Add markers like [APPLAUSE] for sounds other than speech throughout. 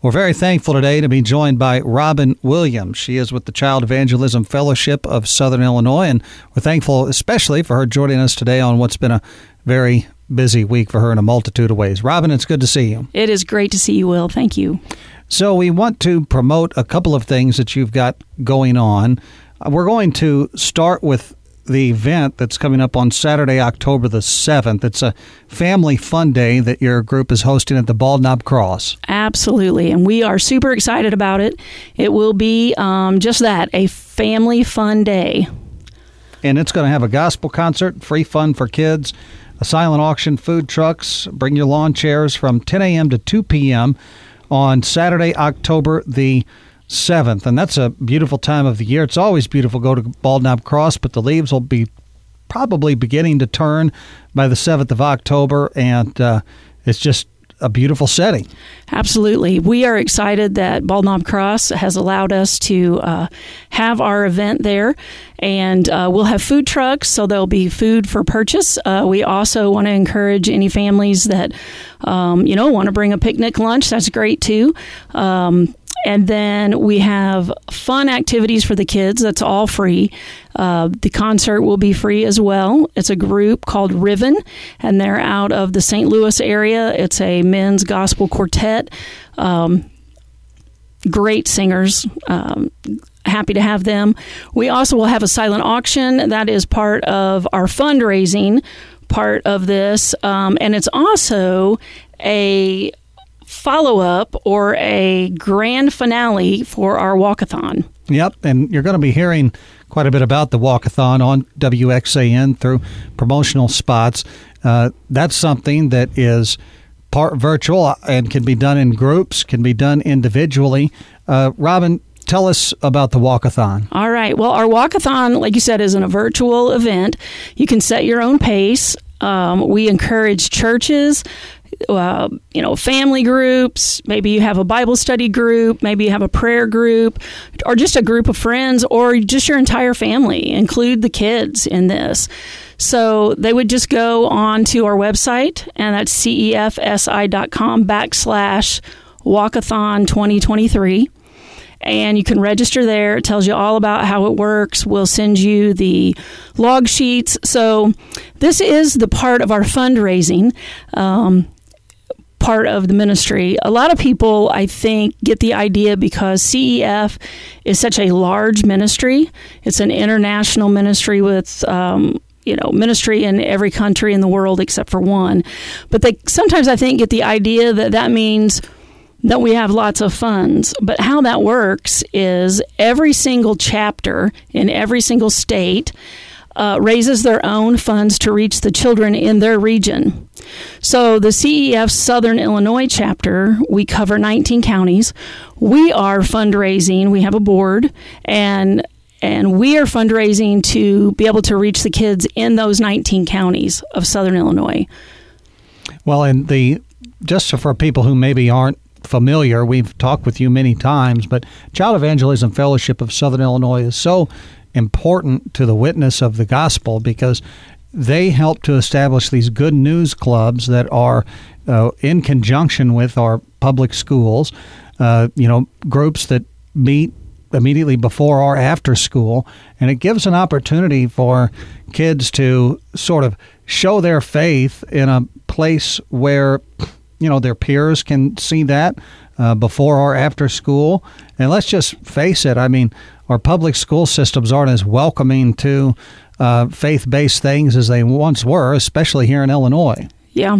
We're very thankful today to be joined by Robin Williams. She is with the Child Evangelism Fellowship of Southern Illinois, and we're thankful especially for her joining us today on what's been a very busy week for her in a multitude of ways. Robin, it's good to see you. It is great to see you, Will. Thank you. So, we want to promote a couple of things that you've got going on. Uh, we're going to start with the event that's coming up on Saturday, October the 7th. It's a family fun day that your group is hosting at the Bald Knob Cross. Absolutely. And we are super excited about it. It will be um, just that a family fun day. And it's going to have a gospel concert, free fun for kids, a silent auction, food trucks, bring your lawn chairs from 10 a.m. to 2 p.m. on Saturday, October the 7th. And that's a beautiful time of the year. It's always beautiful to go to Bald Knob Cross, but the leaves will be probably beginning to turn by the 7th of October. And uh, it's just a beautiful setting. Absolutely. We are excited that Bald Knob Cross has allowed us to uh, have our event there. And uh, we'll have food trucks, so there'll be food for purchase. Uh, we also want to encourage any families that, um, you know, want to bring a picnic lunch. That's great too. Um, and then we have fun activities for the kids. That's all free. Uh, the concert will be free as well. It's a group called Riven, and they're out of the St. Louis area. It's a men's gospel quartet. Um, great singers. Um, happy to have them. We also will have a silent auction. That is part of our fundraising part of this. Um, and it's also a follow up or a grand finale for our walkathon. Yep, and you're going to be hearing quite a bit about the walkathon on WXAN through promotional spots. Uh, that's something that is part virtual and can be done in groups, can be done individually. Uh, Robin, tell us about the walkathon. All right. Well, our walkathon, like you said, is a virtual event. You can set your own pace. Um, we encourage churches, uh, you know, family groups. Maybe you have a Bible study group. Maybe you have a prayer group, or just a group of friends, or just your entire family. Include the kids in this. So they would just go on to our website, and that's cefsi.com backslash walkathon 2023 and you can register there. It tells you all about how it works. We'll send you the log sheets. So, this is the part of our fundraising. Um, part of the ministry. A lot of people, I think, get the idea because CEF is such a large ministry. It's an international ministry with um, you know ministry in every country in the world except for one. But they sometimes I think get the idea that that means that we have lots of funds. But how that works is every single chapter in every single state uh, raises their own funds to reach the children in their region. So, the CEF Southern Illinois chapter, we cover 19 counties. We are fundraising, we have a board, and and we are fundraising to be able to reach the kids in those 19 counties of Southern Illinois. Well, and the just for people who maybe aren't familiar, we've talked with you many times, but Child Evangelism Fellowship of Southern Illinois is so important to the witness of the gospel because they help to establish these good news clubs that are uh, in conjunction with our public schools. Uh, you know, groups that meet immediately before or after school, and it gives an opportunity for kids to sort of show their faith in a place where you know their peers can see that uh, before or after school. And let's just face it. I mean, our public school systems aren't as welcoming to uh, faith-based things as they once were, especially here in Illinois. Yeah,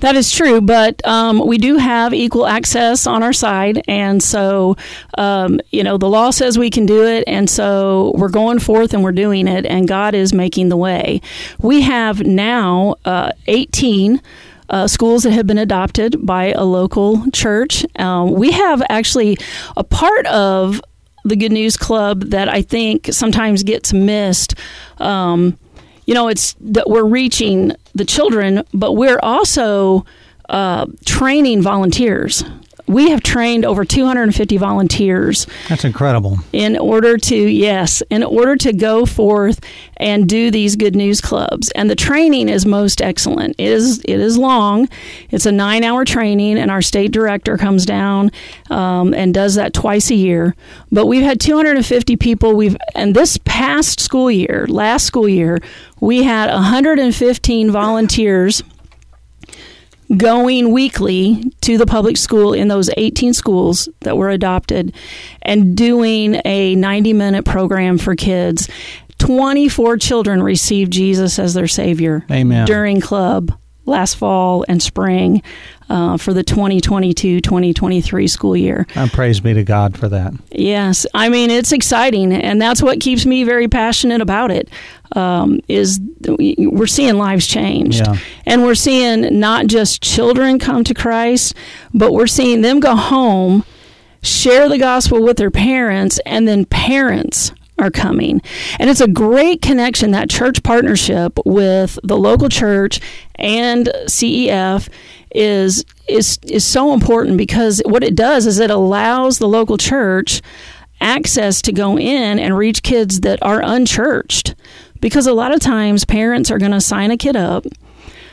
that is true. But um, we do have equal access on our side. And so, um, you know, the law says we can do it. And so we're going forth and we're doing it. And God is making the way. We have now uh, 18 uh, schools that have been adopted by a local church. Um, we have actually a part of the Good News Club that I think sometimes gets missed. Um, you know, it's that we're reaching the children, but we're also uh, training volunteers. We have trained over 250 volunteers. That's incredible. In order to yes, in order to go forth and do these good news clubs, and the training is most excellent. It is it is long. It's a nine hour training, and our state director comes down um, and does that twice a year. But we've had 250 people. We've and this past school year, last school year, we had 115 volunteers going weekly to the public school in those 18 schools that were adopted and doing a 90 minute program for kids. 24 children received Jesus as their Savior Amen. during club last fall and spring uh, for the 2022 2023 school year. And praise be to God for that. Yes, I mean it's exciting, and that's what keeps me very passionate about it. Um, is we're seeing lives changed, Yeah. and we're seeing not just children come to Christ, but we're seeing them go home, share the gospel with their parents, and then parents are coming. And it's a great connection that church partnership with the local church and CEF is is is so important because what it does is it allows the local church access to go in and reach kids that are unchurched. Because a lot of times parents are going to sign a kid up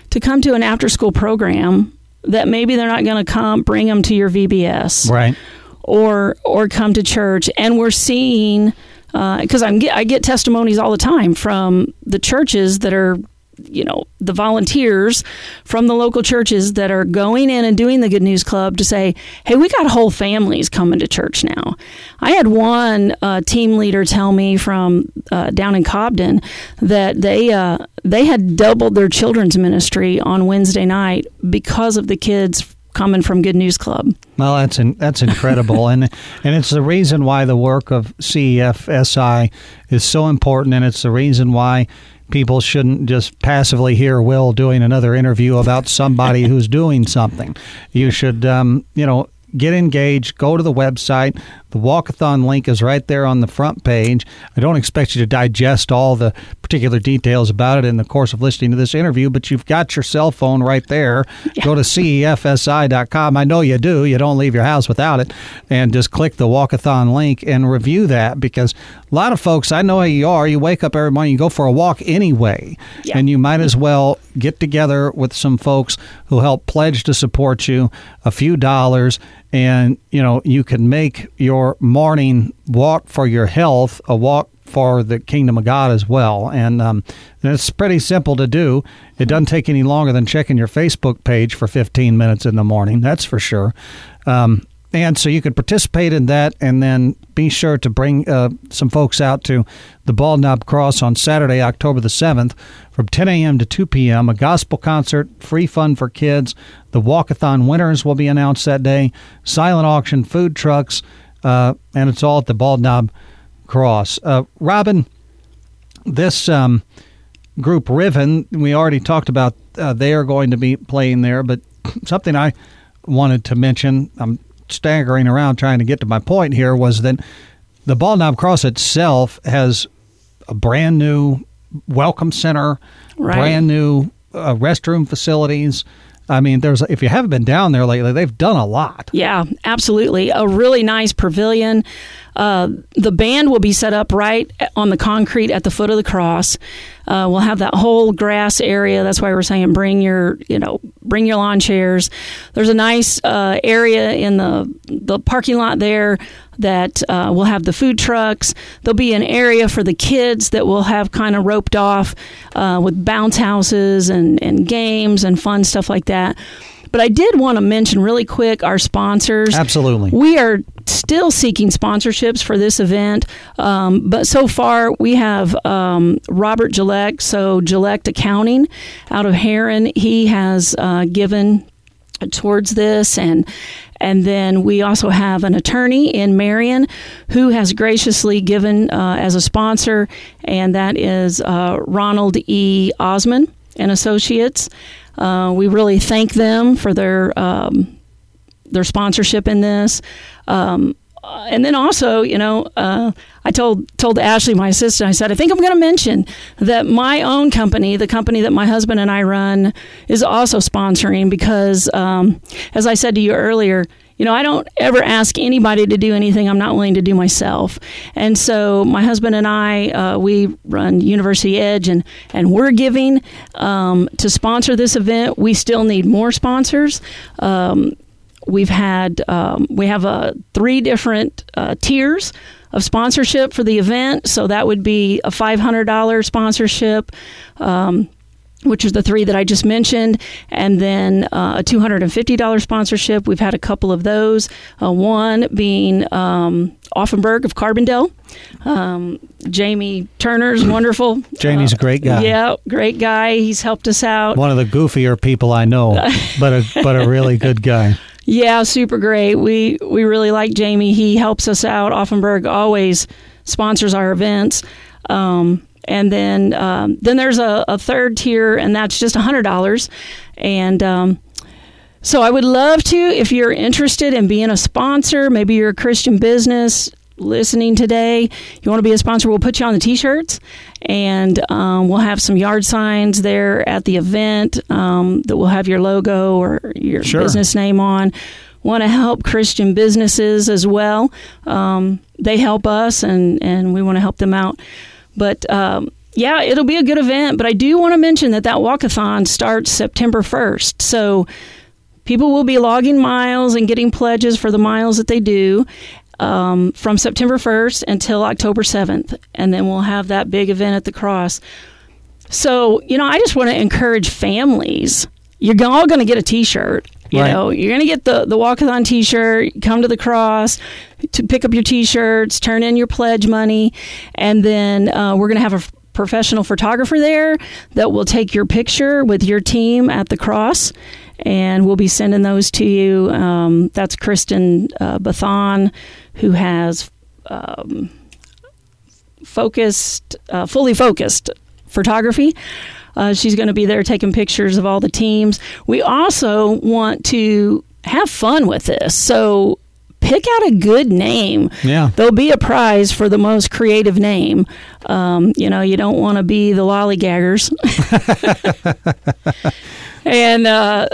to come to an after school program that maybe they're not going to come bring them to your VBS Right. or or come to church and we're seeing uh, because I'm get, I get testimonies all the time from the churches that are you know the volunteers from the local churches that are going in and doing the good news club to say hey we got whole families coming to church now. I had one uh, team leader tell me from uh, down in cobden that they uh, they had doubled their children's ministry on wednesday night because of the kids coming from good news club. Well, that's in, that's incredible, and and it's the reason why the work of CEFSI is so important, and it's the reason why people shouldn't just passively hear Will doing another interview about somebody [LAUGHS] who's doing something. You should, um, you know. Get engaged. Go to the website. The walkathon link is right there on the front page. I don't expect you to digest all the particular details about it in the course of listening to this interview, but you've got your cell phone right there. [LAUGHS] Go to cefsi.com. I know you do. You don't leave your house without it. And just click the walkathon link and review that because a lot of folks, I know how you are. You wake up every morning, you go for a walk anyway. Yeah. And you might as well get together with some folks who help pledge to support you a few dollars and you know you can make your morning walk for your health a walk for the kingdom of God as well. And um, it's pretty simple to do. It doesn't take any longer than checking your Facebook page for 15 minutes in the morning, that's for sure. Um, and so you can participate in that and then be sure to bring uh, some folks out to the Bald Knob Cross on Saturday, October the 7th from 10 a.m. to 2 p.m. A gospel concert, free fun for kids. The walkathon winners will be announced that day. Silent auction, food trucks, and it's all at the Bald Knob Cross. Uh, Robin, this um, group Riven, we already talked about. Uh, they are going to be playing there, but [CLEARS THROAT] something I wanted to mention. I'm staggering around trying to get to my point here. Was that the Bald Knob Cross itself has a brand new welcome center, Right. brand new uh, restroom facilities. I mean, there's if you haven't been down there lately, they've done a lot. Yeah, absolutely. A really nice pavilion. Uh, the band will be set up right on the concrete at the foot of the cross. Uh, we'll have that whole grass area. That's why we're saying bring your, you know, bring your lawn chairs. There's a nice uh, area in the the parking lot there that uh, will have the food trucks. There'll be an area for the kids that will have kind of roped off uh, with bounce houses and, and games and fun stuff like that. But I did want to mention really quick our sponsors. Absolutely. We are still seeking sponsorships for this event, um, but so far we have um, Robert Gillette, so Gillette Accounting out of Herrin. He has uh, given towards this and and then we also have an attorney in Marion who has graciously given uh, as a sponsor, and that is uh, Ronald E. Osman and Associates. Uh, we really thank them for their um, their sponsorship in this. Um, and then also, you know, uh, I told told Ashley, my assistant, I said, I think I'm going to mention that my own company, the company that my husband and I run, is also sponsoring because, um, as I said to you earlier, you know, I don't ever ask anybody to do anything I'm not willing to do myself. And so my husband and I, uh, we run University Edge, and and we're giving um, to sponsor this event. We still need more sponsors. Um, we've had um, we have uh, three different uh, tiers of sponsorship for the event. So that would be a $500 sponsorship. Um, which is the three that I just mentioned, and then uh, a $250 sponsorship. We've had a couple of those. Uh, one being um, Offenberg of Carbondale. Um, Jamie Turner's [CLEARS THROAT] wonderful. Jamie's uh, a great guy. Yeah, great guy. He's helped us out. One of the goofier people I know, [LAUGHS] but a but a really good guy. Yeah, super great. We we really like Jamie. He helps us out. Offenberg always sponsors our events. Um, and then um, then there's a, a, third tier, and that's just hundred dollars. And um, so I would love to, if you're interested in being a sponsor, maybe you're a Christian business listening today, you want to be a sponsor, we'll put you on the t-shirts, and um, we'll have some yard signs there at the event um, that will have your logo or your sure. business name on. Want to help Christian businesses as well. Um, they help us, and and we want to help them out. But um, yeah, it'll be a good event. But I do want to mention that that walkathon starts September 1st. So people will be logging miles and getting pledges for the miles that they do um, from September 1st until October 7th. And then we'll have that big event at the cross. So, you know, I just want to encourage families. You're all going to get a t shirt. You right. know, you're going to get the, the walkathon t shirt, come to the cross to pick up your t shirts, turn in your pledge money, and then uh, we're going to have a professional photographer there that will take your picture with your team at the cross and we'll be sending those to you. Um, that's Kristen uh, Bathon, who has um, focused, uh, fully focused photography. Uh, she's going to be there taking pictures of all the teams. We also want to have fun with this. So pick out a good name. Yeah. There'll be a prize for the most creative name. Um, you know, you don't want to be the lollygaggers. [LAUGHS] [LAUGHS] and uh,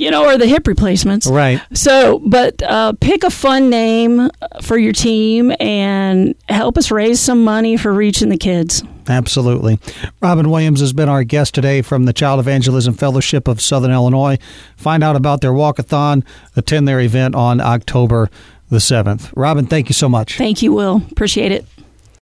you know, or the hip replacements. Right. So, but uh, pick a fun name for your team and help us raise some money for reaching the kids. Absolutely. Robin Williams has been our guest today from the Child Evangelism Fellowship of Southern Illinois. Find out about their walkathon, attend their event on October the 7th. Robin, thank you so much. Thank you, Will. Appreciate it.